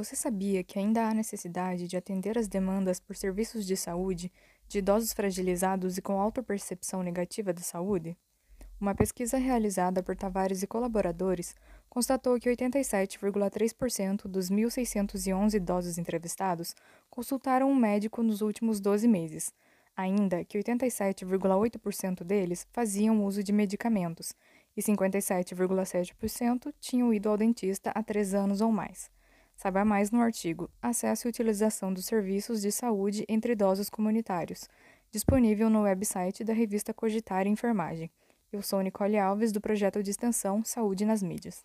Você sabia que ainda há necessidade de atender às demandas por serviços de saúde de idosos fragilizados e com autopercepção negativa da saúde? Uma pesquisa realizada por Tavares e colaboradores constatou que 87,3% dos 1.611 idosos entrevistados consultaram um médico nos últimos 12 meses, ainda que 87,8% deles faziam uso de medicamentos e 57,7% tinham ido ao dentista há três anos ou mais. Saiba mais no artigo Acesso e Utilização dos Serviços de Saúde entre Idosos Comunitários, disponível no website da revista Cogitar Enfermagem. Eu sou Nicole Alves, do projeto de extensão Saúde nas Mídias.